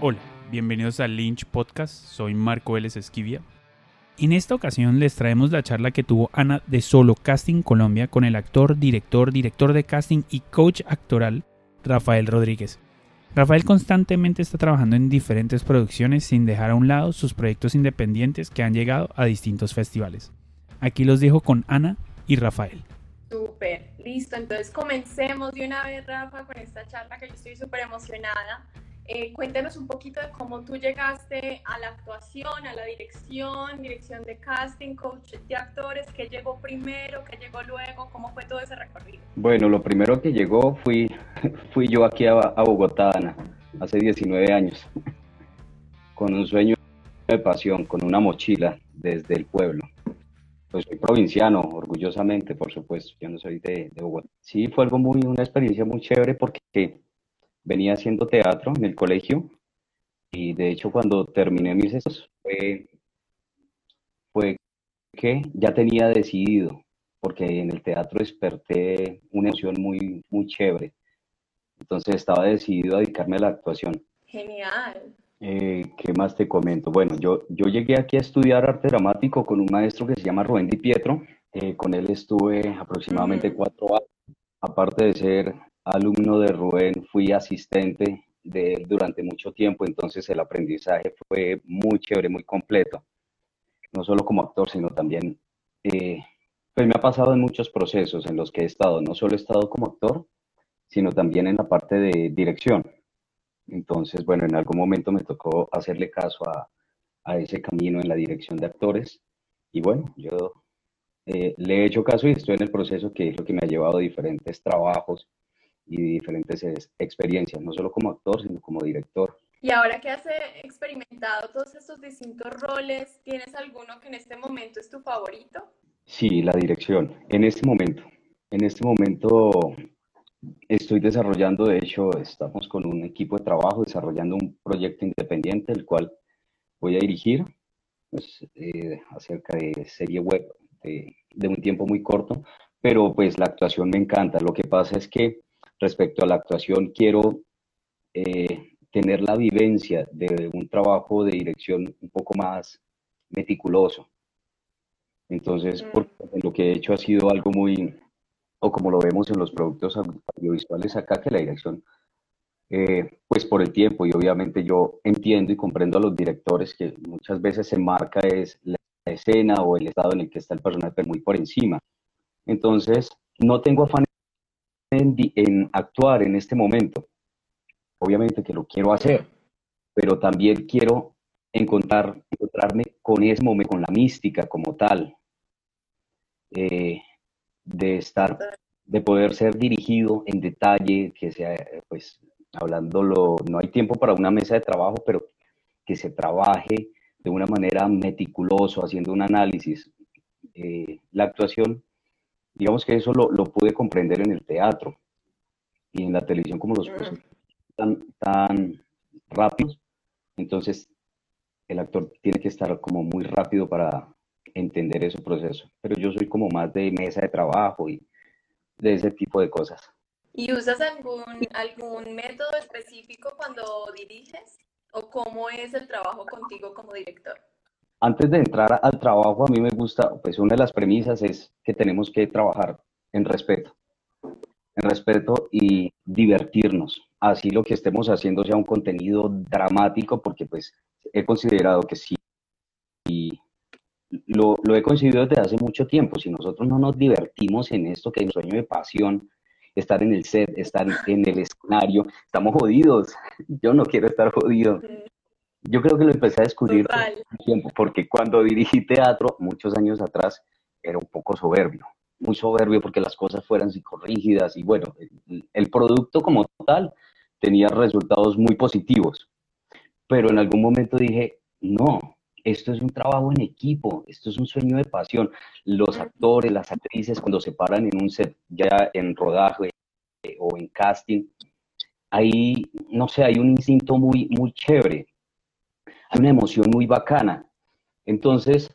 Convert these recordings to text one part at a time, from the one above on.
Hola, bienvenidos al Lynch Podcast, soy Marco Vélez Esquivia. En esta ocasión les traemos la charla que tuvo Ana de Solo Casting Colombia con el actor, director, director de casting y coach actoral Rafael Rodríguez. Rafael constantemente está trabajando en diferentes producciones sin dejar a un lado sus proyectos independientes que han llegado a distintos festivales. Aquí los dejo con Ana y Rafael. Súper, listo. Entonces comencemos de una vez, Rafa, con esta charla que yo estoy súper emocionada. Eh, cuéntanos un poquito de cómo tú llegaste a la actuación, a la dirección, dirección de casting, coach de actores, qué llegó primero, qué llegó luego, cómo fue todo ese recorrido. Bueno, lo primero que llegó fui, fui yo aquí a, a Bogotá, Ana, hace 19 años, con un sueño de pasión, con una mochila desde el pueblo. Pues soy provinciano, orgullosamente, por supuesto, yo no soy de, de Bogotá. Sí, fue algo muy, una experiencia muy chévere porque venía haciendo teatro en el colegio y de hecho cuando terminé mis estudios fue, fue que ya tenía decidido, porque en el teatro desperté una emoción muy, muy chévere. Entonces estaba decidido a dedicarme a la actuación. Genial. Eh, ¿Qué más te comento? Bueno, yo, yo llegué aquí a estudiar arte dramático con un maestro que se llama Rubén Di Pietro. Eh, con él estuve aproximadamente cuatro años. Aparte de ser alumno de Rubén, fui asistente de él durante mucho tiempo, entonces el aprendizaje fue muy chévere, muy completo, no solo como actor, sino también, eh, pues me ha pasado en muchos procesos en los que he estado, no solo he estado como actor, sino también en la parte de dirección. Entonces, bueno, en algún momento me tocó hacerle caso a, a ese camino en la dirección de actores y bueno, yo eh, le he hecho caso y estoy en el proceso que es lo que me ha llevado a diferentes trabajos y diferentes experiencias, no solo como actor, sino como director. Y ahora que has experimentado todos estos distintos roles, ¿tienes alguno que en este momento es tu favorito? Sí, la dirección. En este momento, en este momento estoy desarrollando, de hecho, estamos con un equipo de trabajo desarrollando un proyecto independiente, el cual voy a dirigir, pues, eh, acerca de serie web de, de un tiempo muy corto, pero pues la actuación me encanta. Lo que pasa es que respecto a la actuación, quiero eh, tener la vivencia de un trabajo de dirección un poco más meticuloso. Entonces, mm. porque lo que he hecho ha sido algo muy, o como lo vemos en los productos audiovisuales acá, que la dirección, eh, pues por el tiempo, y obviamente yo entiendo y comprendo a los directores que muchas veces se marca es la escena o el estado en el que está el personaje, pero muy por encima. Entonces, no tengo afán en, actuar en este momento. Obviamente que lo quiero hacer, pero también quiero encontrar, encontrarme con ese momento, con la mística como tal, eh, de estar, de poder ser dirigido en detalle, que sea, pues, hablándolo, no hay tiempo para una mesa de trabajo, pero que se trabaje de una manera meticulosa, haciendo un análisis. Eh, la actuación digamos que eso lo, lo, pude comprender en el teatro y en la televisión como los procesos tan, tan rápidos, entonces el actor tiene que estar como muy rápido para entender ese proceso. Pero yo soy como más de mesa de trabajo y de ese tipo de cosas. ¿Y usas algún, algún método específico cuando diriges? ¿O cómo es el trabajo contigo como director? Antes de entrar al trabajo, a mí me gusta, pues una de las premisas es que tenemos que trabajar en respeto, en respeto y divertirnos. Así lo que estemos haciendo sea un contenido dramático, porque pues he considerado que sí, y lo, lo he considerado desde hace mucho tiempo, si nosotros no nos divertimos en esto, que es un sueño de pasión, estar en el set, estar en el escenario, estamos jodidos. Yo no quiero estar jodido. Yo creo que lo empecé a descubrir tiempo, porque cuando dirigí teatro, muchos años atrás, era un poco soberbio, muy soberbio porque las cosas fueran psicorrígidas y bueno, el, el producto como tal tenía resultados muy positivos. Pero en algún momento dije, no, esto es un trabajo en equipo, esto es un sueño de pasión. Los actores, las actrices, cuando se paran en un set, ya en rodaje o en casting, ahí, no sé, hay un instinto muy, muy chévere una emoción muy bacana. Entonces,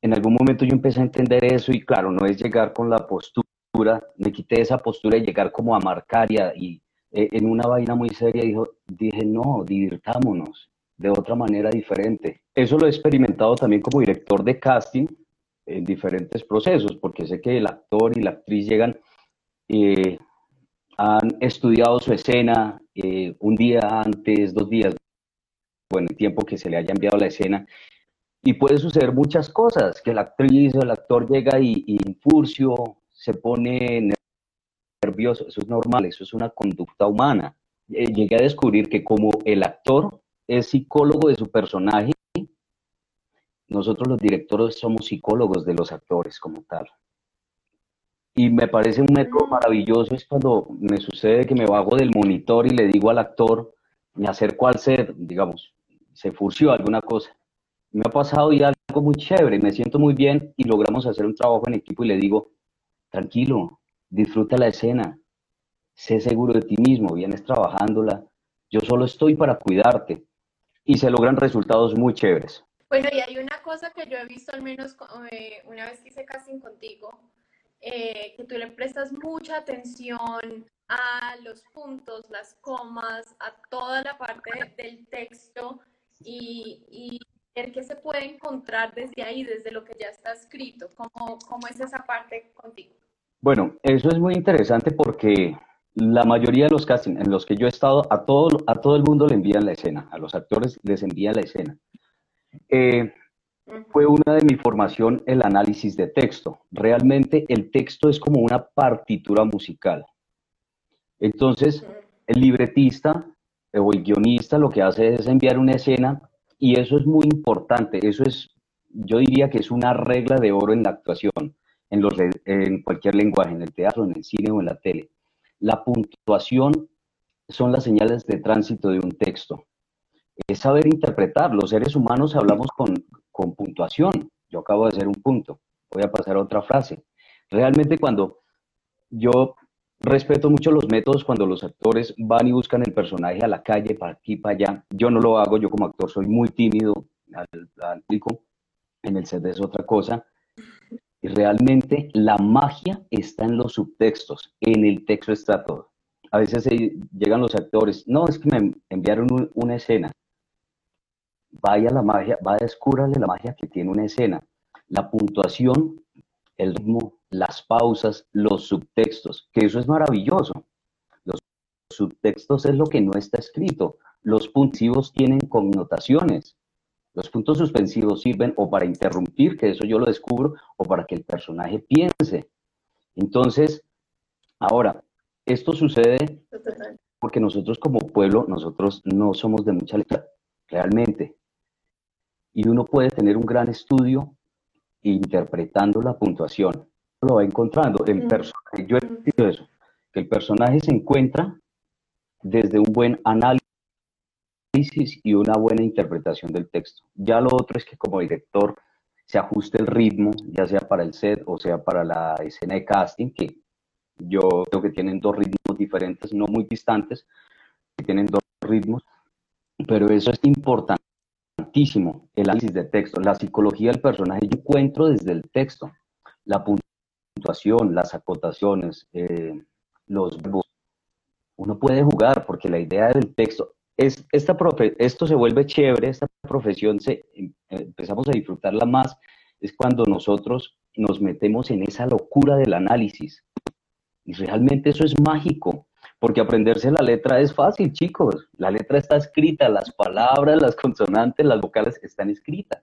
en algún momento yo empecé a entender eso y claro, no es llegar con la postura, me quité esa postura y llegar como a marcar y, eh, en una vaina muy seria, dijo, dije, no, divirtámonos de otra manera diferente. Eso lo he experimentado también como director de casting en diferentes procesos, porque sé que el actor y la actriz llegan, eh, han estudiado su escena eh, un día antes, dos días, bueno, el tiempo que se le haya enviado la escena, y puede suceder muchas cosas, que la actriz o el actor llega y, y se pone nervioso, eso es normal, eso es una conducta humana. Eh, llegué a descubrir que como el actor es psicólogo de su personaje, nosotros los directores somos psicólogos de los actores como tal. Y me parece un método maravilloso es cuando me sucede que me bajo del monitor y le digo al actor, me acerco al ser, digamos, se furció alguna cosa. Me ha pasado y algo muy chévere, me siento muy bien y logramos hacer un trabajo en equipo y le digo, tranquilo, disfruta la escena, sé seguro de ti mismo, vienes trabajándola, yo solo estoy para cuidarte y se logran resultados muy chéveres. Bueno, y hay una cosa que yo he visto al menos eh, una vez que hice casting contigo, eh, que tú le prestas mucha atención a los puntos, las comas, a toda la parte del texto y, y ver qué se puede encontrar desde ahí, desde lo que ya está escrito. ¿Cómo, cómo es esa parte contigo? Bueno, eso es muy interesante porque la mayoría de los castings en los que yo he estado, a todo, a todo el mundo le envían la escena, a los actores les envían la escena. Eh, fue una de mi formación el análisis de texto. Realmente el texto es como una partitura musical. Entonces, el libretista o el guionista lo que hace es enviar una escena y eso es muy importante. Eso es, yo diría que es una regla de oro en la actuación en, los, en cualquier lenguaje, en el teatro, en el cine o en la tele. La puntuación son las señales de tránsito de un texto. Es saber interpretar. Los seres humanos hablamos con, con puntuación. Yo acabo de hacer un punto. Voy a pasar a otra frase. Realmente cuando yo respeto mucho los métodos cuando los actores van y buscan el personaje a la calle, para aquí, para allá. Yo no lo hago, yo como actor soy muy tímido al, En el set es otra cosa. Y realmente la magia está en los subtextos, en el texto está todo. A veces llegan los actores, no, es que me enviaron una escena. Vaya la magia, va a descúbrale la magia que tiene una escena. La puntuación, el ritmo, las pausas, los subtextos, que eso es maravilloso. Los subtextos es lo que no está escrito. Los puntivos tienen connotaciones. Los puntos suspensivos sirven o para interrumpir, que eso yo lo descubro, o para que el personaje piense. Entonces, ahora, esto sucede porque nosotros como pueblo, nosotros no somos de mucha letra, realmente. Y uno puede tener un gran estudio interpretando la puntuación. Lo va encontrando. El personaje, yo he dicho eso, que el personaje se encuentra desde un buen análisis y una buena interpretación del texto. Ya lo otro es que como director se ajuste el ritmo, ya sea para el set o sea para la escena de casting, que yo creo que tienen dos ritmos diferentes, no muy distantes, que tienen dos ritmos, pero eso es importantísimo, el análisis de texto, la psicología del personaje, yo encuentro desde el texto, la puntuación, las acotaciones, eh, los verbos. Uno puede jugar porque la idea del texto, es, esta profe, esto se vuelve chévere, esta profesión se, em, empezamos a disfrutarla más, es cuando nosotros nos metemos en esa locura del análisis. Y realmente eso es mágico, porque aprenderse la letra es fácil, chicos. La letra está escrita, las palabras, las consonantes, las vocales están escritas.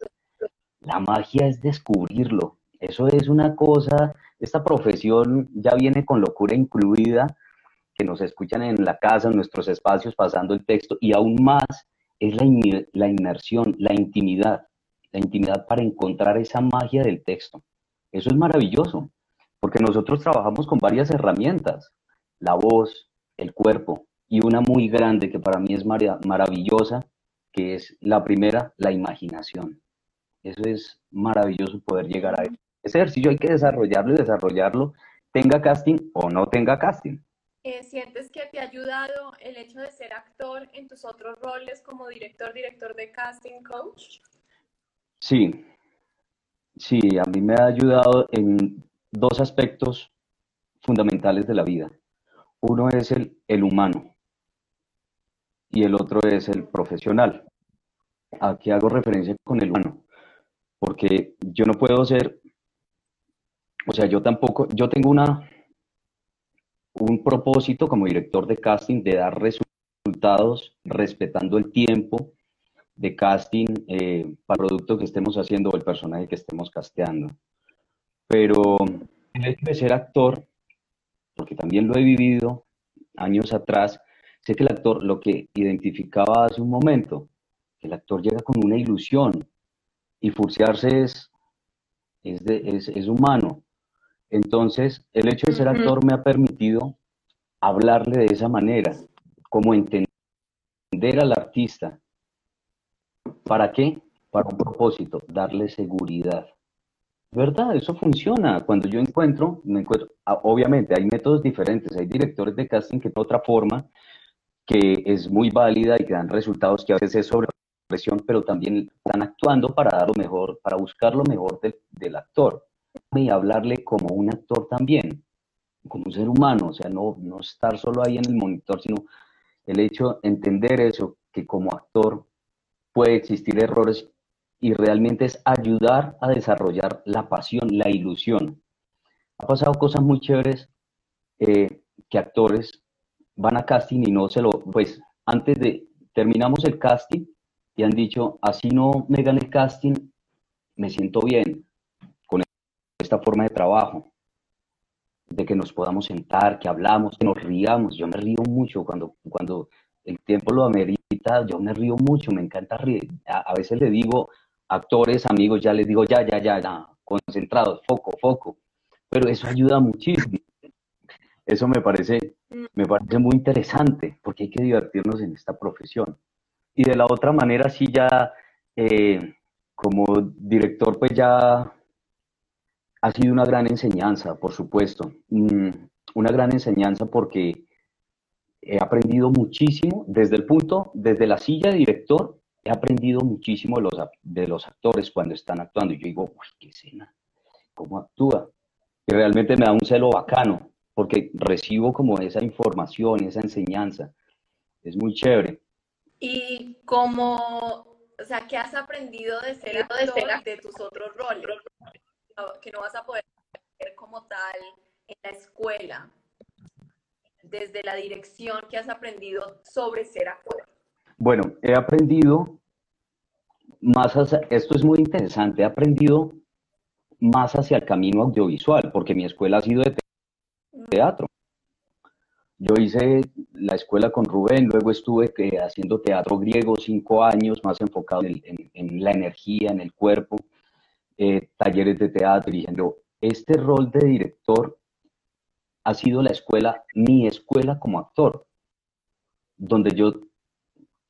La magia es descubrirlo. Eso es una cosa, esta profesión ya viene con locura incluida, que nos escuchan en la casa, en nuestros espacios, pasando el texto, y aún más es la, la inmersión, la intimidad, la intimidad para encontrar esa magia del texto. Eso es maravilloso, porque nosotros trabajamos con varias herramientas, la voz, el cuerpo, y una muy grande que para mí es maravillosa, que es la primera, la imaginación. Eso es maravilloso poder llegar a eso. Ese ejercicio hay que desarrollarlo y desarrollarlo, tenga casting o no tenga casting. Eh, ¿Sientes que te ha ayudado el hecho de ser actor en tus otros roles como director, director de casting, coach? Sí, sí, a mí me ha ayudado en dos aspectos fundamentales de la vida. Uno es el, el humano, y el otro es el profesional. Aquí hago referencia con el humano, porque yo no puedo ser, o sea, yo tampoco, yo tengo una, un propósito como director de casting de dar resultados respetando el tiempo de casting eh, para el producto que estemos haciendo o el personaje que estemos casteando. Pero el hecho de ser actor, porque también lo he vivido años atrás, sé que el actor, lo que identificaba hace un momento, el actor llega con una ilusión y furciarse es, es, es humano. Entonces, el hecho de ser actor me ha permitido hablarle de esa manera, como entender al artista. ¿Para qué? Para un propósito, darle seguridad. ¿Verdad? Eso funciona. Cuando yo encuentro, me encuentro, ah, obviamente hay métodos diferentes, hay directores de casting que de otra forma, que es muy válida y que dan resultados que a veces es sobre presión, pero también están actuando para dar lo mejor, para buscar lo mejor del, del actor y hablarle como un actor también, como un ser humano, o sea, no, no estar solo ahí en el monitor, sino el hecho de entender eso, que como actor puede existir errores y realmente es ayudar a desarrollar la pasión, la ilusión. Ha pasado cosas muy chéveres eh, que actores van a casting y no se lo, pues antes de, terminamos el casting y han dicho, así no me gane el casting, me siento bien esta forma de trabajo de que nos podamos sentar, que hablamos, que nos riamos. Yo me río mucho cuando, cuando el tiempo lo amerita, yo me río mucho, me encanta reír. A, veces le digo, actores, amigos, ya les digo, ya, ya, ya, ya, concentrados, foco, foco. Pero eso ayuda muchísimo. Eso me parece, me parece muy interesante, porque hay que divertirnos en esta profesión. Y de la otra manera, sí, ya eh, como director, pues ya ha sido una gran enseñanza, por supuesto. Mm, una gran enseñanza porque he aprendido muchísimo desde el punto, desde la silla de director, he aprendido muchísimo de los, de los actores cuando están actuando. Y yo digo, uy, qué escena, cómo actúa. Y realmente me da un celo bacano, porque recibo como esa información, esa enseñanza. Es muy chévere. Y como, o sea, ¿qué has aprendido de ser actor de tus otros roles? Que no vas a poder ver como tal en la escuela, desde la dirección que has aprendido sobre ser actor? Bueno, he aprendido más hacia, esto es muy interesante, he aprendido más hacia el camino audiovisual, porque mi escuela ha sido de teatro. Yo hice la escuela con Rubén, luego estuve eh, haciendo teatro griego cinco años, más enfocado en la energía, en el cuerpo. Eh, talleres de teatro, diciendo, este rol de director ha sido la escuela, mi escuela como actor, donde yo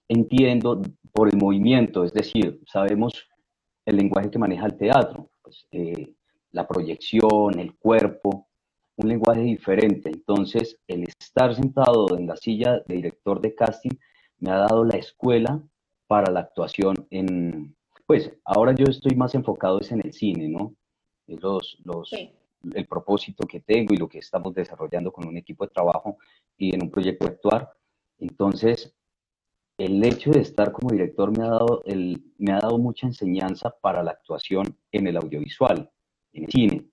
entiendo por el movimiento, es decir, sabemos el lenguaje que maneja el teatro, pues, eh, la proyección, el cuerpo, un lenguaje diferente. Entonces, el estar sentado en la silla de director de casting me ha dado la escuela para la actuación en, pues ahora yo estoy más enfocado es en el cine, ¿no? Los, los, El propósito que tengo y lo que estamos desarrollando con un equipo de trabajo y en un proyecto de actuar. Entonces, el hecho de estar como director me ha dado, el, me ha dado mucha enseñanza para la actuación en el audiovisual, en el cine.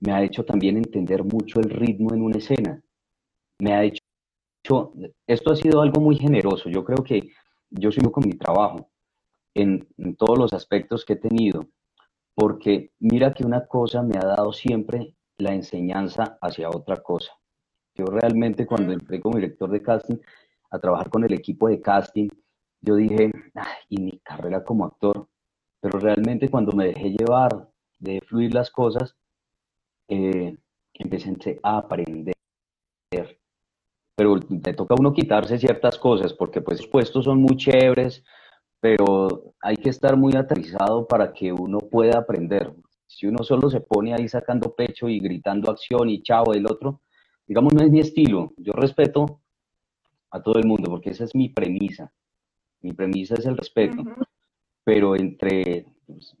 Me ha hecho también entender mucho el ritmo en una escena. Me ha hecho, esto ha sido algo muy generoso. Yo creo que yo sigo con mi trabajo en, todos los aspectos que he tenido, porque mira que una cosa me ha dado siempre la enseñanza hacia otra cosa. Yo realmente cuando entré como director de casting a trabajar con el equipo de casting, yo dije, y mi carrera como actor, pero realmente cuando me dejé llevar de fluir las cosas, eh, empecé a aprender. Pero me toca a uno quitarse ciertas cosas, porque pues los puestos son muy chéveres, pero hay que estar muy aterrizado para que uno pueda aprender. Si uno solo se pone ahí sacando pecho y gritando acción y chavo del otro, digamos, no es mi estilo. Yo respeto a todo el mundo porque esa es mi premisa. Mi premisa es el respeto. Pero entre, pues,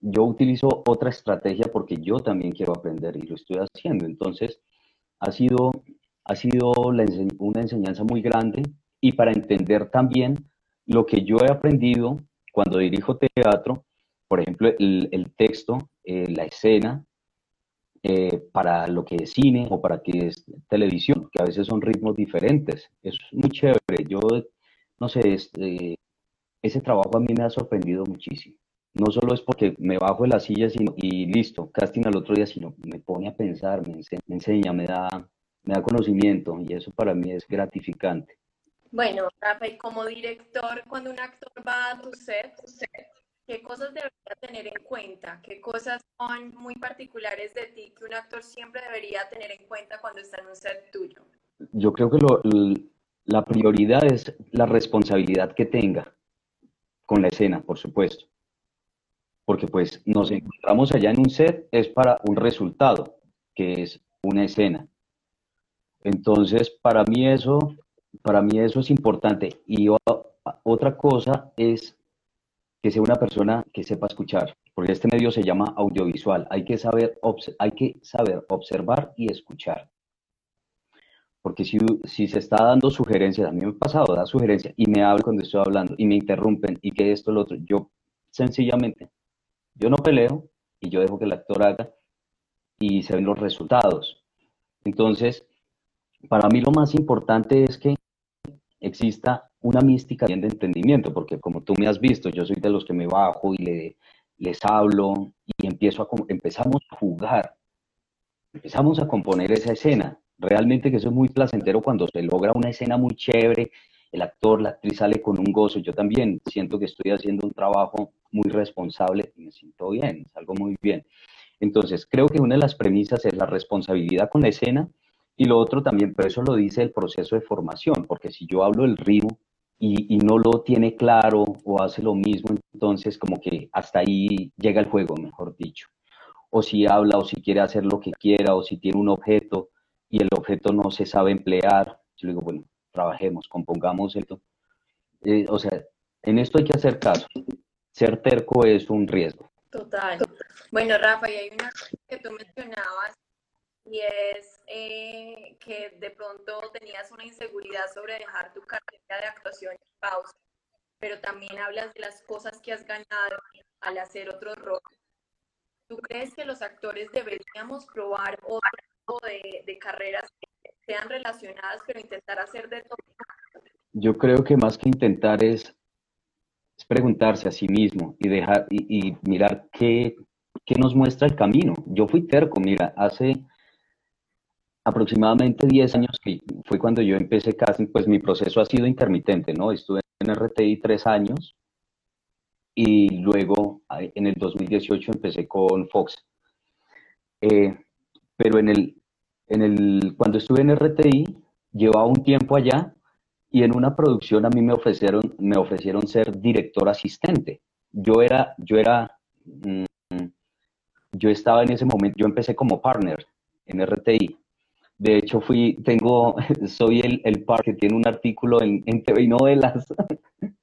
yo utilizo otra estrategia porque yo también quiero aprender y lo estoy haciendo. Entonces, ha sido, ha sido una enseñanza muy grande y para entender también lo que yo he aprendido cuando dirijo teatro, por ejemplo, el, texto, eh, la escena, eh, para lo que es cine o para que es televisión, que a veces son ritmos diferentes. Es muy chévere. Yo, no sé, este, ese trabajo a mí me ha sorprendido muchísimo. No solo es porque me bajo de la silla sino, y listo, casting al otro día, sino me pone a pensar, me enseña, me, da, me da conocimiento y eso para mí es gratificante. Bueno, Rafael, como director, cuando un actor va a tu set, ¿Qué cosas debería tener en cuenta? ¿Qué cosas son muy particulares de ti que un actor siempre debería tener en cuenta cuando está en un set tuyo? Yo creo que la prioridad es la responsabilidad que tenga con la escena, por supuesto. Porque pues nos encontramos allá en un set, es para un resultado, que es una escena. Entonces, para mí eso, para mí eso es importante. Y otra cosa es que sea una persona que sepa escuchar, porque este medio se llama audiovisual. Hay que saber, hay que saber observar y escuchar. Porque si, si, se está dando sugerencias, a mí me ha pasado, da sugerencias y me hablan cuando estoy hablando y me interrumpen y que esto, lo otro, yo sencillamente, yo no peleo y yo dejo que el actor haga y se ven los resultados. Entonces, para mí lo más importante es que exista una mística bien de entendimiento, porque como tú me has visto, yo soy de los que me bajo y le, les hablo y empiezo a, empezamos a jugar, empezamos a componer esa escena. Realmente que eso es muy placentero cuando se logra una escena muy chévere, el actor, la actriz sale con un gozo. Yo también siento que estoy haciendo un trabajo muy responsable y me siento bien, salgo muy bien. Entonces, creo que una de las premisas es la responsabilidad con la escena y lo otro también, pero eso lo dice el proceso de formación, porque si yo hablo del ritmo, y, no lo tiene claro o hace lo mismo, entonces como que hasta ahí llega el juego, mejor dicho. O si habla o si quiere hacer lo que quiera o si tiene un objeto y el objeto no se sabe emplear, yo digo, bueno, trabajemos, compongamos esto. Eh, o sea, en esto hay que hacer caso. Ser terco es un riesgo. Total. Bueno, Rafa, y hay una que tú mencionabas y es eh, que de pronto tenías una inseguridad sobre dejar tu carrera de actuación en pausa, pero también hablas de las cosas que has ganado al hacer otro rol. ¿Tú crees que los actores deberíamos probar otro tipo de, carreras que sean relacionadas, pero intentar hacer de todo? Yo creo que más que intentar es, es preguntarse a sí mismo y dejar y, y mirar qué, qué nos muestra el camino. Yo fui terco, mira, hace aproximadamente 10 años, que fue cuando yo empecé casting, pues mi proceso ha sido intermitente, ¿no? Estuve en RTI tres años y luego en el 2018 empecé con Fox. Eh, pero en el, en el, cuando estuve en RTI, llevaba un tiempo allá y en una producción a mí me ofrecieron, me ofrecieron ser director asistente. Yo era, yo era, mm, yo estaba en ese momento, yo empecé como partner en RTI de hecho, fui, tengo, soy el, el par que tiene un artículo en, en TV y novelas.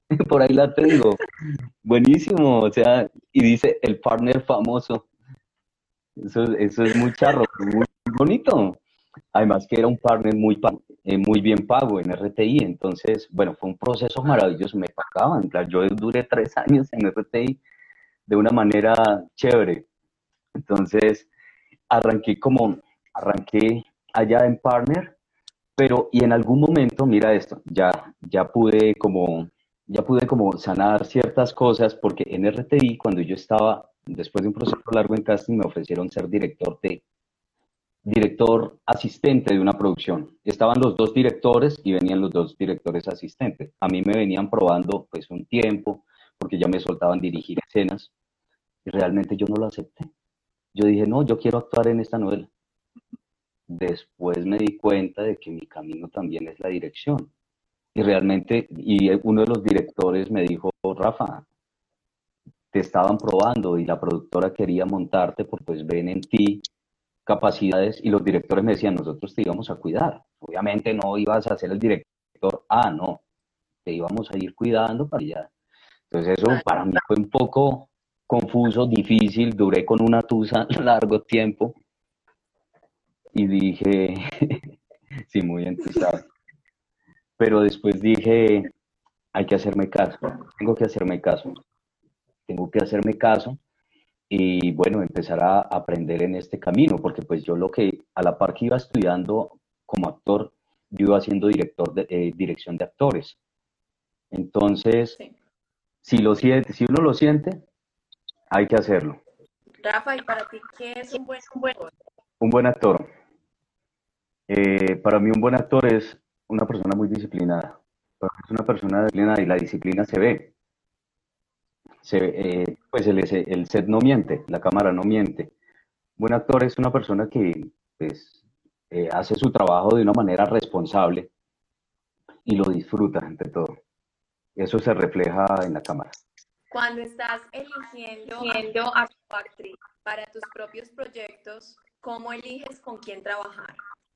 Por ahí la tengo. Buenísimo, o sea, y dice el partner famoso. Eso, eso es muy charro, muy bonito. Además que era un partner muy, eh, muy bien pago en RTI, entonces, bueno, fue un proceso maravilloso, me pagaban, yo duré tres años en RTI de una manera chévere. Entonces, arranqué como, arranqué allá en Partner, pero y en algún momento, mira esto, ya, ya pude como ya pude como sanar ciertas cosas porque en RTI cuando yo estaba después de un proceso largo en casting me ofrecieron ser director de director asistente de una producción. Estaban los dos directores y venían los dos directores asistentes. A mí me venían probando pues un tiempo porque ya me soltaban dirigir escenas y realmente yo no lo acepté. Yo dije, no, yo quiero actuar en esta novela después me di cuenta de que mi camino también es la dirección. Y realmente, y uno de los directores me dijo, Rafa, te estaban probando y la productora quería montarte porque pues ven en ti capacidades y los directores me decían, nosotros te íbamos a cuidar. Obviamente no ibas a ser el director, ah, no, te íbamos a ir cuidando para allá. Entonces eso para mí fue un poco confuso, difícil, duré con una tusa largo tiempo, y dije, sí, muy entusiasmado. pero después dije, hay que hacerme caso, tengo que hacerme caso, tengo que hacerme caso y bueno, empezar a aprender en este camino, porque pues yo lo que a la par que iba estudiando como actor, yo iba haciendo director de, eh, dirección de actores. Entonces, si, lo siente, si uno lo siente, hay que hacerlo. Rafa, ¿y para ti qué es un buen, un buen actor? Un buen actor. Eh, para mí un buen actor es una persona muy disciplinada. Es una persona disciplinada y la disciplina se ve. Eh, pues el, set no miente, la cámara no miente. Buen actor es una persona que pues, eh, hace su trabajo de una manera responsable y lo disfruta entre todo. Eso se refleja en la cámara. Cuando estás eligiendo, eligiendo a tu actriz para tus propios proyectos, ¿cómo eliges con quién trabajar?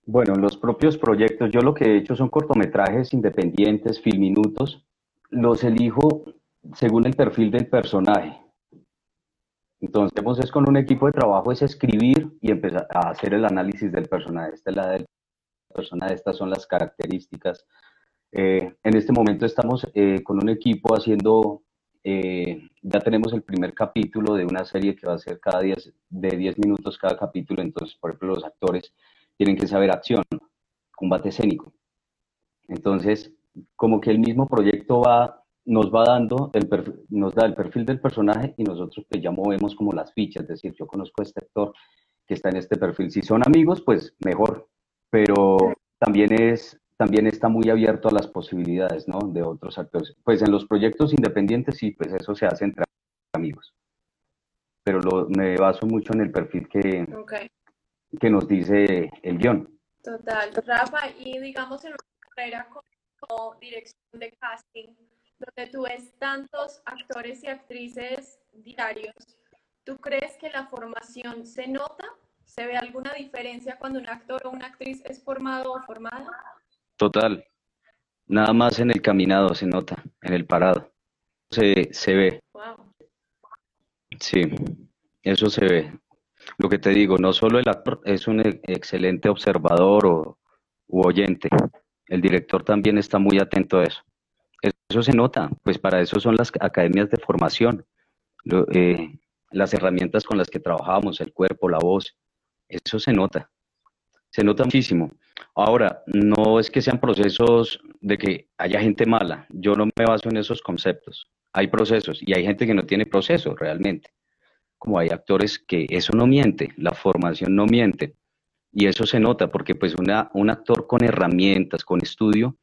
Bueno, los propios proyectos, yo lo que he hecho son cortometrajes independientes, filminutos. Los elijo según el perfil del personaje. Entonces, es con un equipo de trabajo, es escribir y empezar a hacer el análisis del personaje. Esta es la del personaje, estas son las características. Eh, en este momento estamos eh, con un equipo haciendo, eh, ya tenemos el primer capítulo de una serie que va a ser cada 10, de 10 minutos cada capítulo. Entonces, por ejemplo, los actores tienen que saber acción, combate escénico. Entonces, como que el mismo proyecto va, nos va dando, el nos da el perfil del personaje y nosotros pues ya movemos como las fichas, es decir, yo conozco a este actor que está en este perfil. Si son amigos, pues mejor, pero también es también está muy abierto a las posibilidades ¿no? de otros actores. Pues en los proyectos independientes sí, pues eso se hace entre amigos. Pero lo, me baso mucho en el perfil que, que nos dice el guion. Total. Rafa, y digamos en una carrera como dirección de casting, donde tú ves tantos actores y actrices diarios, ¿tú crees que la formación se nota? ¿Se ve alguna diferencia cuando un actor o una actriz es formado o formada? Total. Nada más en el caminado se nota, en el parado. Se, se ve. Wow. Sí, eso se ve lo que te digo, no solo el actor es un excelente observador o u oyente, el director también está muy atento a eso. Eso se nota, pues para eso son las academias de formación, eh, las herramientas con las que trabajamos, el cuerpo, la voz, eso se nota, se nota muchísimo. Ahora, no es que sean procesos de que haya gente mala, yo no me baso en esos conceptos. Hay procesos y hay gente que no tiene procesos realmente como hay actores que eso no miente, la formación no miente. Y eso se nota porque pues una, un actor con herramientas, con estudio,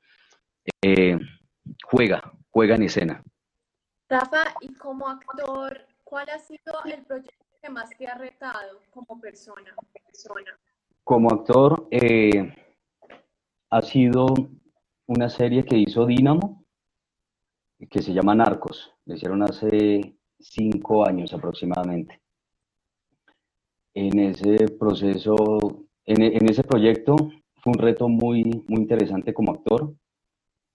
eh, juega, juega en escena. Rafa, y como actor, ¿cuál ha sido el proyecto que más te ha retado como persona? Como actor, eh, ha sido una serie que hizo Dynamo, que se llama Narcos. Le hicieron hace cinco años aproximadamente. En ese proceso, en, ese proyecto fue un reto muy, muy interesante como actor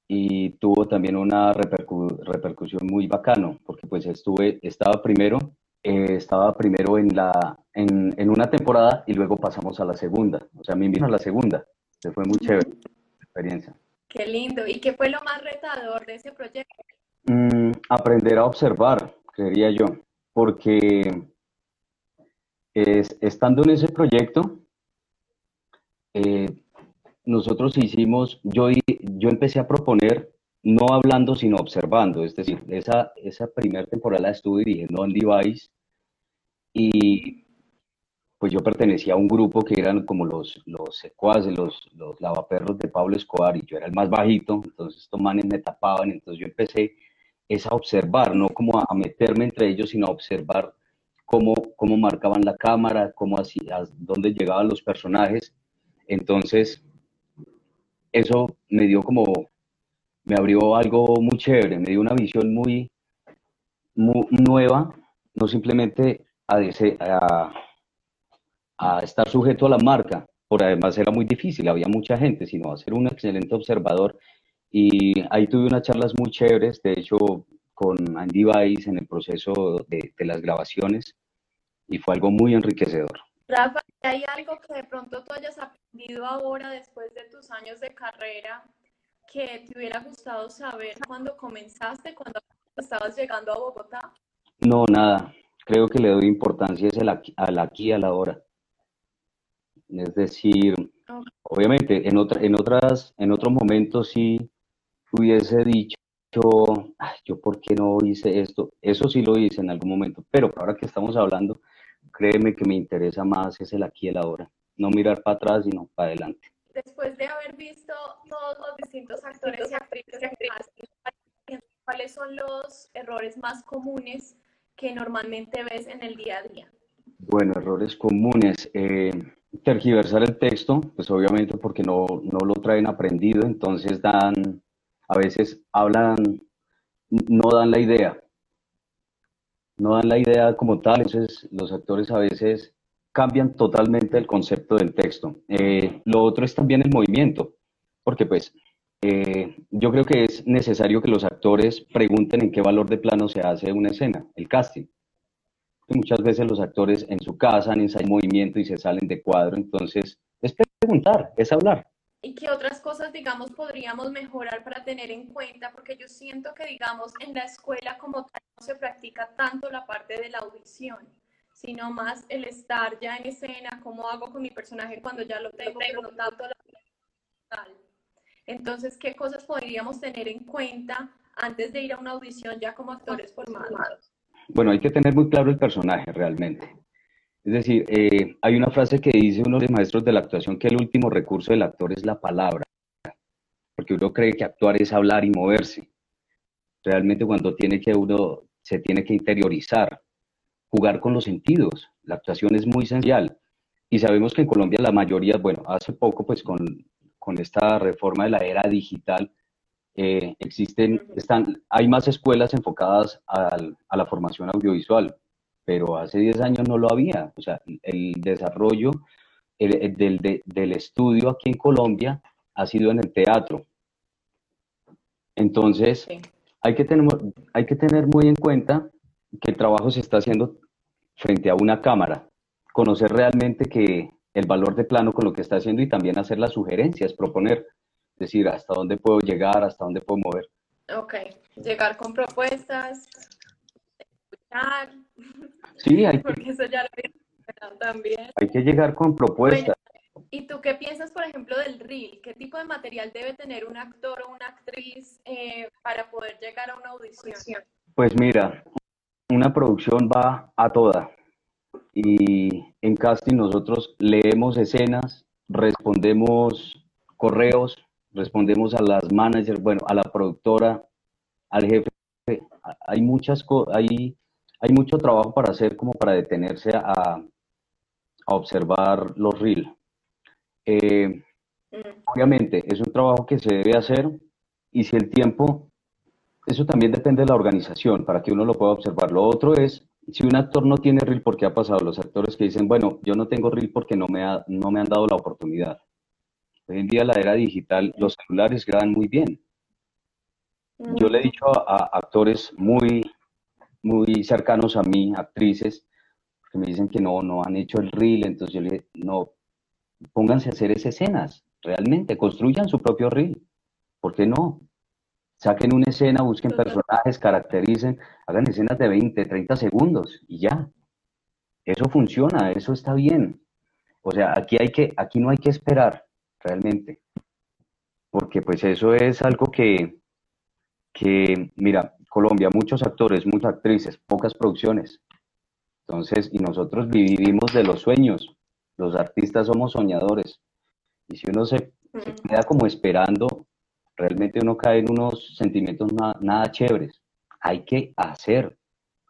y tuvo también una repercusión muy bacano, porque pues estuve, estaba primero, eh, estaba primero en, la, en, en, una temporada y luego pasamos a la segunda, o sea, me invitaron a la segunda, se fue muy chévere la experiencia. Qué lindo, ¿y qué fue lo más retador de ese proyecto? Mm, aprender a observar, creería yo, porque es, estando en ese proyecto, eh, nosotros hicimos, yo, yo empecé a proponer no hablando sino observando, es decir, esa, esa primera temporada estuve dirigiendo en Device y pues yo pertenecía a un grupo que eran como los, los secuaces, los, los lavaperros de Pablo Escobar y yo era el más bajito, entonces estos manes me tapaban, entonces yo empecé es a observar, no como a, meterme entre ellos, sino a observar cómo, cómo marcaban la cámara, cómo hacía, dónde llegaban los personajes. Entonces, eso me dio como, me abrió algo muy chévere, me dio una visión muy, muy nueva, no simplemente a, a estar sujeto a la marca, por además era muy difícil, había mucha gente, sino a ser un excelente observador y ahí tuve unas charlas muy chéveres, de hecho, con Andy Weiss en el proceso de, las grabaciones, y fue algo muy enriquecedor. Rafa, ¿hay algo que de pronto tú hayas aprendido ahora, después de tus años de carrera, que te hubiera gustado saber cuando comenzaste, cuando estabas llegando a Bogotá? No, nada. Creo que le doy importancia el aquí, al aquí a la hora. Es decir, obviamente en, otra, en, otras, en otros momentos sí hubiese dicho, yo por qué no hice esto. Eso sí lo hice en algún momento, pero ahora que estamos hablando, créeme que me interesa más es el aquí y el ahora. No mirar para atrás, sino para adelante. Después de haber visto todos los distintos actores y actrices, ¿cuáles son los errores más comunes que normalmente ves en el día a día? Bueno, errores comunes. Eh, tergiversar el texto, pues obviamente porque no, no lo traen aprendido, entonces dan, a veces hablan, no dan la idea, no dan la idea como tal, entonces los actores a veces cambian totalmente el concepto del texto. Eh, lo otro es también el movimiento, porque pues eh, yo creo que es necesario que los actores pregunten en qué valor de plano se hace una escena, el casting. Muchas veces los actores en su casa han ensayado movimiento y se salen de cuadro, entonces es preguntar, es hablar. ¿Y qué otras cosas, digamos, podríamos mejorar para tener en cuenta? Porque yo siento que, digamos, en la escuela como tal no se practica tanto la parte de la audición, sino más el estar ya en escena, cómo hago con mi personaje cuando ya lo tengo, pero no tanto la tal. Entonces, ¿qué cosas podríamos tener en cuenta antes de ir a una audición ya como actores formados? Bueno, hay que tener muy claro el personaje realmente. Es decir, eh, hay una frase que dice uno de los maestros de la actuación que el último recurso del actor es la palabra, porque uno cree que actuar es hablar y moverse. Realmente cuando tiene que uno se tiene que interiorizar, jugar con los sentidos. La actuación es muy esencial. Y sabemos que en Colombia la mayoría, bueno, hace poco pues con, con esta reforma de la era digital, eh, existen, están, hay más escuelas enfocadas a la formación audiovisual, pero hace 10 años no lo había. O sea, el desarrollo del, del estudio aquí en Colombia ha sido en el teatro. Entonces, hay, que tener, hay que tener muy en cuenta que el trabajo se está haciendo frente a una cámara, conocer realmente que el valor de plano con lo que está haciendo y también hacer las sugerencias, proponer decir hasta dónde puedo llegar, hasta dónde puedo mover. Ok, llegar con propuestas, escuchar. Sí, hay Porque eso ya lo también. Hay que llegar con propuestas. ¿Y tú qué piensas, por ejemplo, del reel? ¿Qué tipo de material debe tener un actor o una actriz eh, para poder llegar a una audición? Pues mira, una producción va a toda. Y en casting nosotros leemos escenas, respondemos correos, respondemos a las managers, bueno, a la productora, al jefe. Hay muchas hay, hay mucho trabajo para hacer como para detenerse a, a observar los reels. Eh, mm. obviamente es un trabajo que se debe hacer y si el tiempo, eso también depende de la organización para que uno lo pueda observar. Lo otro es, si un actor no tiene reel, ¿por qué ha pasado? Los actores que dicen, bueno, yo no tengo reel porque no me, ha, no me han dado la oportunidad. Hoy en día la era digital, los celulares graban muy bien. Yo le he dicho a, actores muy, muy cercanos a mí, actrices, que me dicen que no, no han hecho el reel, entonces yo le digo, no, pónganse a hacer esas escenas, realmente, construyan su propio reel. ¿Por qué no? Saquen una escena, busquen personajes, caractericen, hagan escenas de 20, 30 segundos y ya. Eso funciona, eso está bien. O sea, aquí, hay que, aquí no hay que esperar realmente. Porque pues eso es algo que, que, mira, Colombia, muchos actores, muchas actrices, pocas producciones. Entonces, y nosotros vivimos de los sueños. Los artistas somos soñadores. Y si uno se, queda como esperando, realmente uno cae en unos sentimientos nada chéveres. Hay que hacer,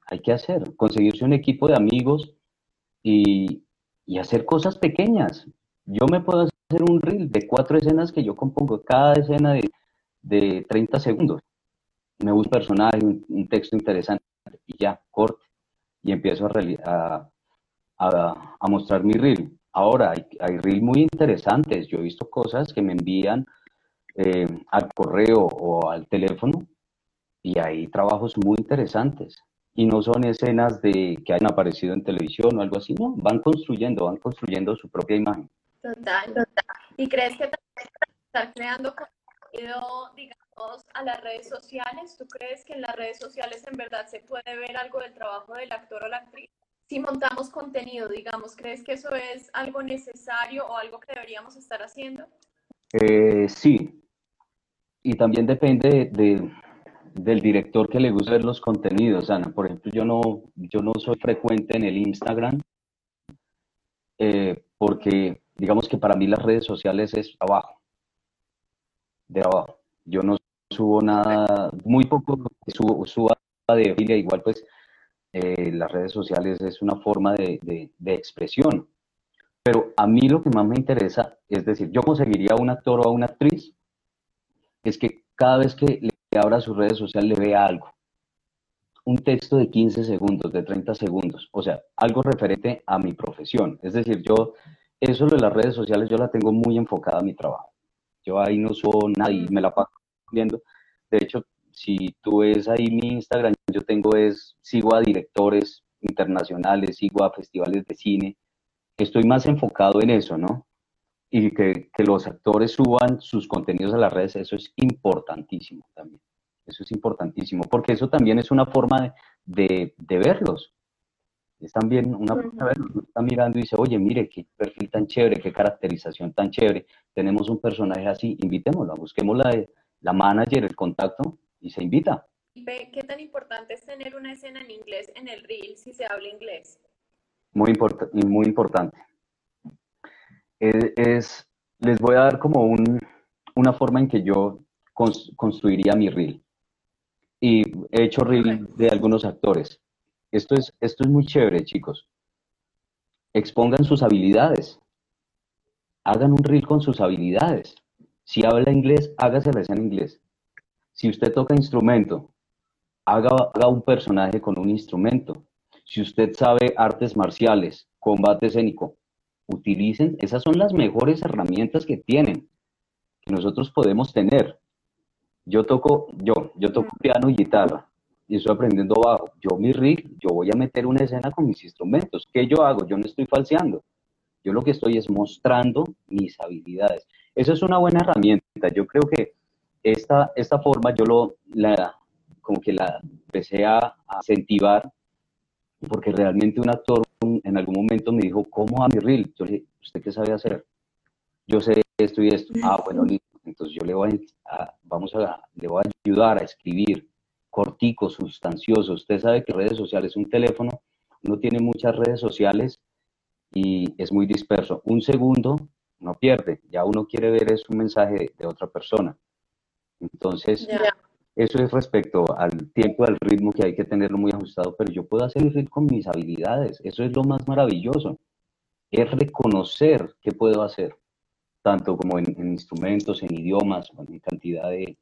hay que hacer, conseguirse un equipo de amigos y, y hacer cosas pequeñas. Yo me puedo hacer un reel de cuatro escenas que yo compongo, cada escena de, de 30 segundos. Me gusta un un, texto interesante y ya, corte. Y empiezo a, a, a, mostrar mi reel. Ahora, hay, hay reels muy interesantes. Yo he visto cosas que me envían eh, al correo o al teléfono y hay trabajos muy interesantes. Y no son escenas de que hayan aparecido en televisión o algo así, no, van construyendo, van construyendo su propia imagen. Total, total. ¿Y crees que estar creando digamos, a las redes sociales? ¿Tú crees que en las redes sociales en verdad se puede ver algo del trabajo del actor o la actriz? Si montamos contenido, digamos, ¿crees que eso es algo necesario o algo que deberíamos estar haciendo? Eh, sí, y también depende de, del director que le guste ver los contenidos, Ana. Por ejemplo, yo no, yo no soy frecuente en el Instagram eh, porque digamos que para mí las redes sociales es trabajo, de trabajo. Yo no subo nada, muy poco subo, subo de filia, igual pues eh, las redes sociales es una forma de, de, expresión. Pero a mí lo que más me interesa, es decir, yo conseguiría a un actor o a una actriz, es que cada vez que le abra sus redes sociales le vea algo. Un texto de 15 segundos, de 30 segundos, o sea, algo referente a mi profesión. Es decir, yo eso de las redes sociales yo la tengo muy enfocada a mi trabajo. Yo ahí no subo nada y me la paso viendo. De hecho, si tú ves ahí mi Instagram, yo tengo es, sigo a directores internacionales, sigo a festivales de cine. Estoy más enfocado en eso, ¿no? Y que, que los actores suban sus contenidos a las redes, eso es importantísimo también. Eso es importantísimo, porque eso también es una forma de, de, de verlos es también una persona está mirando y dice, oye, mire, qué perfil tan chévere, qué caracterización tan chévere, tenemos un personaje así, invitémoslo, busquemos la, manager, el contacto y se invita. ¿Qué tan importante es tener una escena en inglés en el reel si se habla inglés? Muy, muy importante. Es, les voy a dar como un, una forma en que yo construiría mi reel. Y he hecho reel de algunos actores esto es, esto es muy chévere, chicos. Expongan sus habilidades. Hagan un reel con sus habilidades. Si habla inglés, hágasela en inglés. Si usted toca instrumento, haga, haga un personaje con un instrumento. Si usted sabe artes marciales, combate escénico, utilicen, esas son las mejores herramientas que tienen, que nosotros podemos tener. Yo toco, yo, yo toco piano y guitarra y estoy aprendiendo bajo. Yo mi rig, yo voy a meter una escena con mis instrumentos. ¿Qué yo hago? Yo no estoy falseando. Yo lo que estoy es mostrando mis habilidades. Eso es una buena herramienta. Yo creo que esta, esta forma yo lo, la, como que la empecé a, incentivar porque realmente un actor en algún momento me dijo, ¿cómo a mi reel? Yo le dije, ¿usted qué sabe hacer? Yo sé esto y esto. Ah, bueno, listo. Entonces yo le voy a, vamos a, le voy a ayudar a escribir cortico, sustancioso. Usted sabe que redes sociales, un teléfono, uno tiene muchas redes sociales y es muy disperso. Un segundo no pierde, ya uno quiere ver es un mensaje de otra persona. Entonces, eso es respecto al tiempo, al ritmo que hay que tenerlo muy ajustado, pero yo puedo hacer el con mis habilidades, eso es lo más maravilloso, es reconocer qué puedo hacer, tanto como en, en instrumentos, en idiomas, en cantidad de,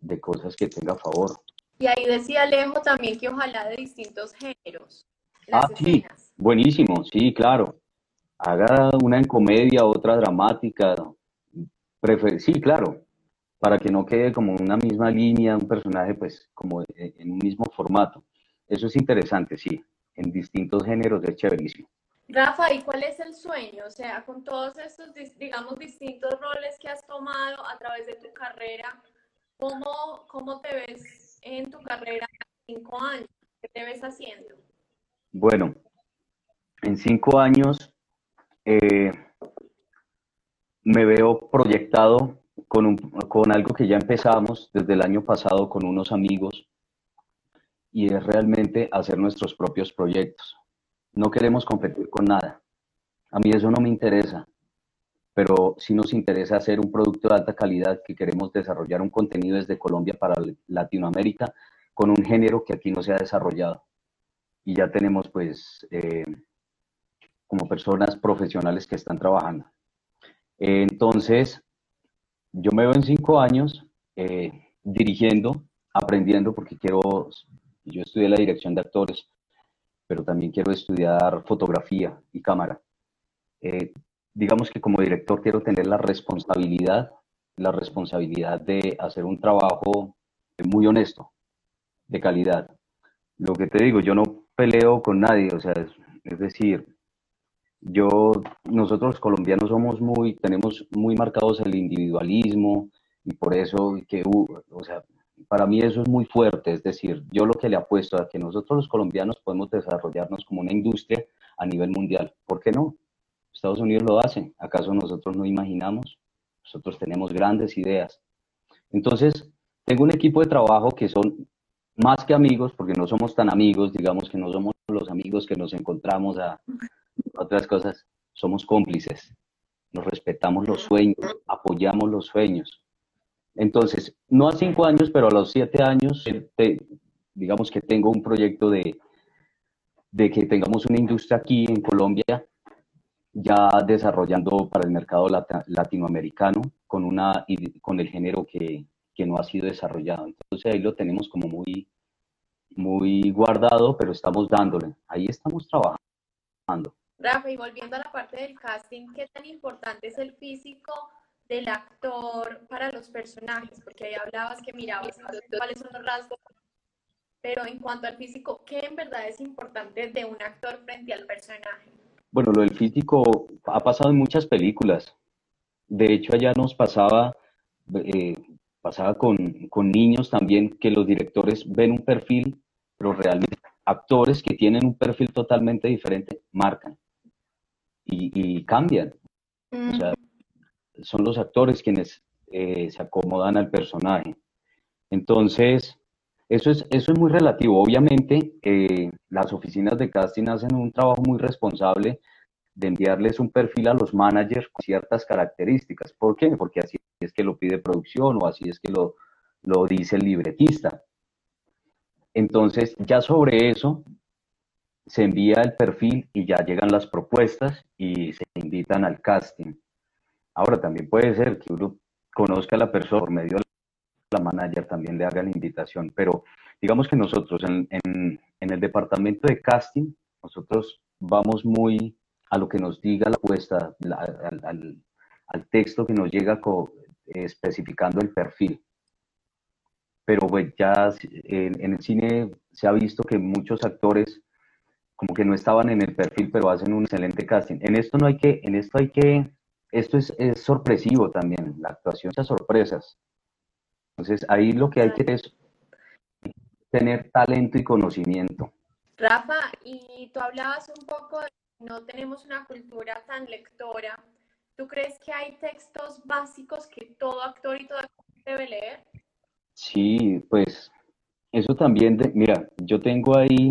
de cosas que tenga a favor. Y ahí decía Alejo también que ojalá de distintos géneros. ah, sí, buenísimo, sí, claro. Haga una en comedia, otra dramática. sí, claro, para que no quede como una misma línea, un personaje pues como en un mismo formato. Eso es interesante, sí, en distintos géneros es chéverísimo. Rafa, ¿y cuál es el sueño? O sea, con todos estos, digamos, distintos roles que has tomado a través de tu carrera, ¿Cómo, ¿Cómo te ves en tu carrera en cinco años? ¿Qué te ves haciendo? Bueno, en cinco años eh, me veo proyectado con, con algo que ya empezamos desde el año pasado con unos amigos y es realmente hacer nuestros propios proyectos. No queremos competir con nada. A mí eso no me interesa pero sí nos interesa hacer un producto de alta calidad que queremos desarrollar un contenido desde Colombia para Latinoamérica con un género que aquí no se ha desarrollado. Y ya tenemos pues eh, como personas profesionales que están trabajando. entonces, yo me veo en cinco años eh, dirigiendo, aprendiendo, porque quiero, yo estudié la dirección de actores, pero también quiero estudiar fotografía y cámara. Eh, digamos que como director quiero tener la responsabilidad, la responsabilidad de hacer un trabajo muy honesto, de calidad. Lo que te digo, yo no peleo con nadie, o sea, es, decir, yo, nosotros colombianos somos muy, tenemos muy marcados el individualismo, y por eso que, o sea, para mí eso es muy fuerte, es decir, yo lo que le apuesto a que nosotros los colombianos podemos desarrollarnos como una industria a nivel mundial. ¿Por qué no? Estados Unidos lo hace, ¿acaso nosotros no imaginamos? Nosotros tenemos grandes ideas. Entonces, tengo un equipo de trabajo que son más que amigos, porque no somos tan amigos, digamos que no somos los amigos que nos encontramos a otras cosas, somos cómplices, nos respetamos los sueños, apoyamos los sueños. Entonces, no a cinco años, pero a los siete años, digamos que tengo un proyecto de, de que tengamos una industria aquí en Colombia ya desarrollando para el mercado latinoamericano con, una, con el género que, que no ha sido desarrollado. Entonces ahí lo tenemos como muy, muy guardado, pero estamos dándole. Ahí estamos trabajando. Rafa, y volviendo a la parte del casting, ¿qué tan importante es el físico del actor para los personajes? Porque ahí hablabas que mirabas cuáles son los rasgos, pero en cuanto al físico, ¿qué en verdad es importante de un actor frente al personaje? Bueno, lo del físico ha pasado en muchas películas. De hecho, allá nos pasaba, eh, pasaba con, con niños también, que los directores ven un perfil, pero realmente actores que tienen un perfil totalmente diferente marcan y, cambian. O sea, son los actores quienes eh, se acomodan al personaje. Entonces, eso es, eso es muy relativo. Obviamente, eh, las oficinas de casting hacen un trabajo muy responsable de enviarles un perfil a los managers con ciertas características. ¿Por qué? Porque así es que lo pide producción o así es que lo, lo dice el libretista. Entonces, ya sobre eso, se envía el perfil y ya llegan las propuestas y se invitan al casting. Ahora también puede ser que uno conozca a la persona por medio de la manager, también le haga la invitación, pero digamos que nosotros en, el departamento de casting, nosotros vamos muy a lo que nos diga la apuesta, al, texto que nos llega especificando el perfil. Pero pues ya en, en el cine se ha visto que muchos actores como que no estaban en el perfil, pero hacen un excelente casting. En esto no hay que, en esto hay que, esto es, es sorpresivo también, la actuación esas sorpresas. Entonces ahí lo que hay que es tener talento y conocimiento. Rafa, y tú hablabas un poco de no tenemos una cultura tan lectora. ¿Tú crees que hay textos básicos que todo actor y toda actor debe leer? Sí, pues eso también, mira, yo tengo ahí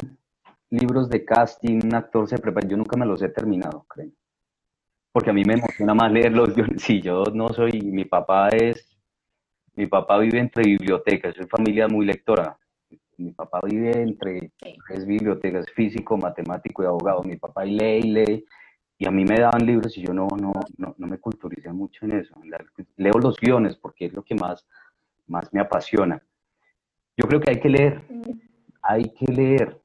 libros de casting, un actor se prepara, yo nunca me los he terminado, creo. Porque a mí me emociona más leerlos. Si yo no soy, mi papá es, mi papá vive entre bibliotecas, soy familia muy lectora. Mi papá vive entre tres bibliotecas, físico, matemático y abogado. Mi papá lee y lee, y a mí me daban libros y yo no, no, no, no me culturicé mucho en eso. Leo los guiones porque es lo que más, más me apasiona. Yo creo que hay que leer, mm. hay que leer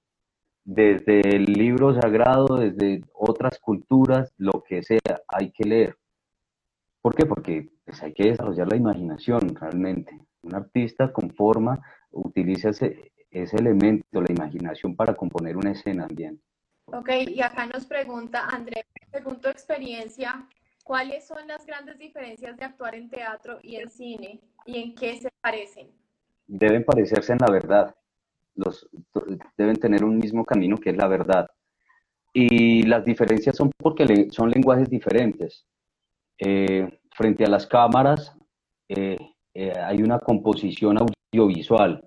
desde el libro sagrado, desde otras culturas, lo que sea, hay que leer. ¿Por qué? Porque pues, hay que desarrollar la imaginación realmente. Un artista conforma, utiliza ese, ese elemento, la imaginación, para componer una escena bien. Ok, y acá nos pregunta André, según tu experiencia, ¿cuáles son las grandes diferencias de actuar en teatro y en cine y en qué se parecen? Deben parecerse en la verdad deben tener un mismo camino que es la verdad. Y las diferencias son porque son lenguajes diferentes. Eh, frente a las cámaras eh, eh, hay una composición audiovisual,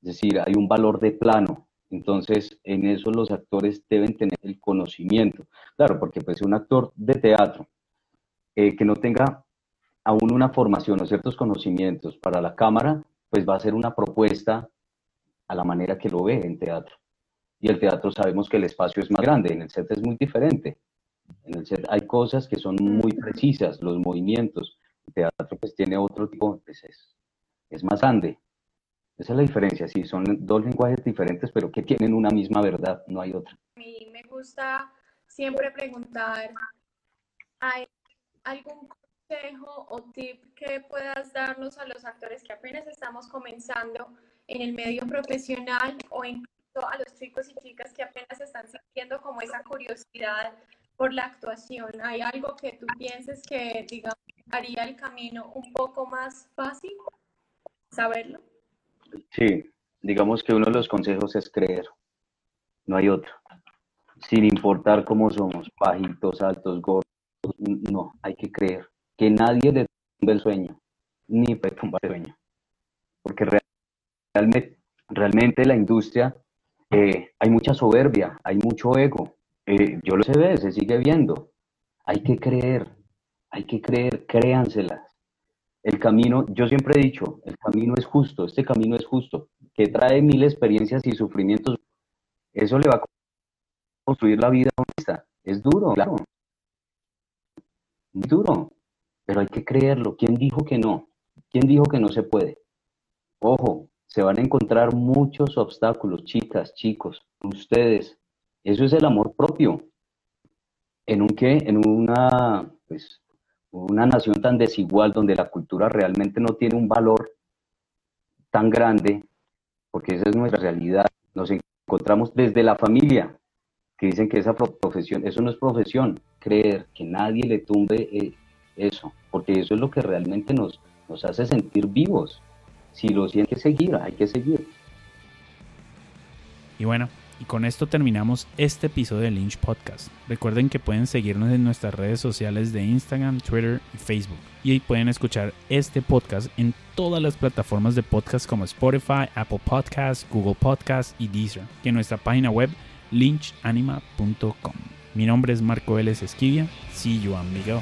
es decir, hay un valor de plano. Entonces, en eso los actores deben tener el conocimiento. Claro, porque pues un actor de teatro que no tenga aún una formación o ciertos conocimientos para la cámara, pues va a ser una propuesta a la manera que lo ve en teatro. Y el teatro sabemos que el espacio es más grande, en el set es muy diferente. En el set hay cosas que son muy precisas, los movimientos. El teatro pues tiene otro tipo, pues es, es más grande. Esa es la diferencia, sí, son dos lenguajes diferentes, pero que tienen una misma verdad, no hay otra. A mí me gusta siempre preguntar, ¿hay algún consejo o tip que puedas darnos a los actores que apenas estamos comenzando en el medio profesional o incluso a los chicos y chicas que apenas están sintiendo como esa curiosidad por la actuación? ¿Hay algo que tú pienses que, digamos, haría el camino un poco más fácil saberlo. Sí, digamos que uno de los consejos es creer, no hay otro. Sin importar cómo somos, bajitos, altos, gordos, no, hay que creer. Que nadie tumbe el sueño, ni puede tumbar el sueño. Porque realmente, la industria, eh, hay mucha soberbia, hay mucho ego. Eh, yo lo sé se sigue viendo. Hay que creer, hay que creer, créanselas. El camino, yo siempre he dicho, el camino es justo, este camino es justo, que trae mil experiencias y sufrimientos. Eso le va a construir la vida honesta. Es duro, claro. Es duro, pero hay que creerlo. ¿Quién dijo que no? ¿Quién dijo que no se puede? Ojo, se van a encontrar muchos obstáculos, chicas, chicos, ustedes. Eso es el amor propio. ¿En un qué? En una, pues, una nación tan desigual donde la cultura realmente no tiene un valor tan grande, porque esa es nuestra realidad. Nos encontramos desde la familia, que dicen que esa profesión, eso no es profesión, creer que nadie le tumbe eh, eso, porque eso es lo que realmente nos, nos hace sentir vivos. Si lo siente, seguir, hay que seguir. Y bueno, y con esto terminamos este episodio de Lynch Podcast. Recuerden que pueden seguirnos en nuestras redes sociales de Instagram, Twitter y Facebook. Y ahí pueden escuchar este podcast en todas las plataformas de podcast como Spotify, Apple Podcasts, Google Podcasts y Deezer. Y en nuestra página web lynchanima.com. Mi nombre es Marco Vélez Esquivia. See you, amigo.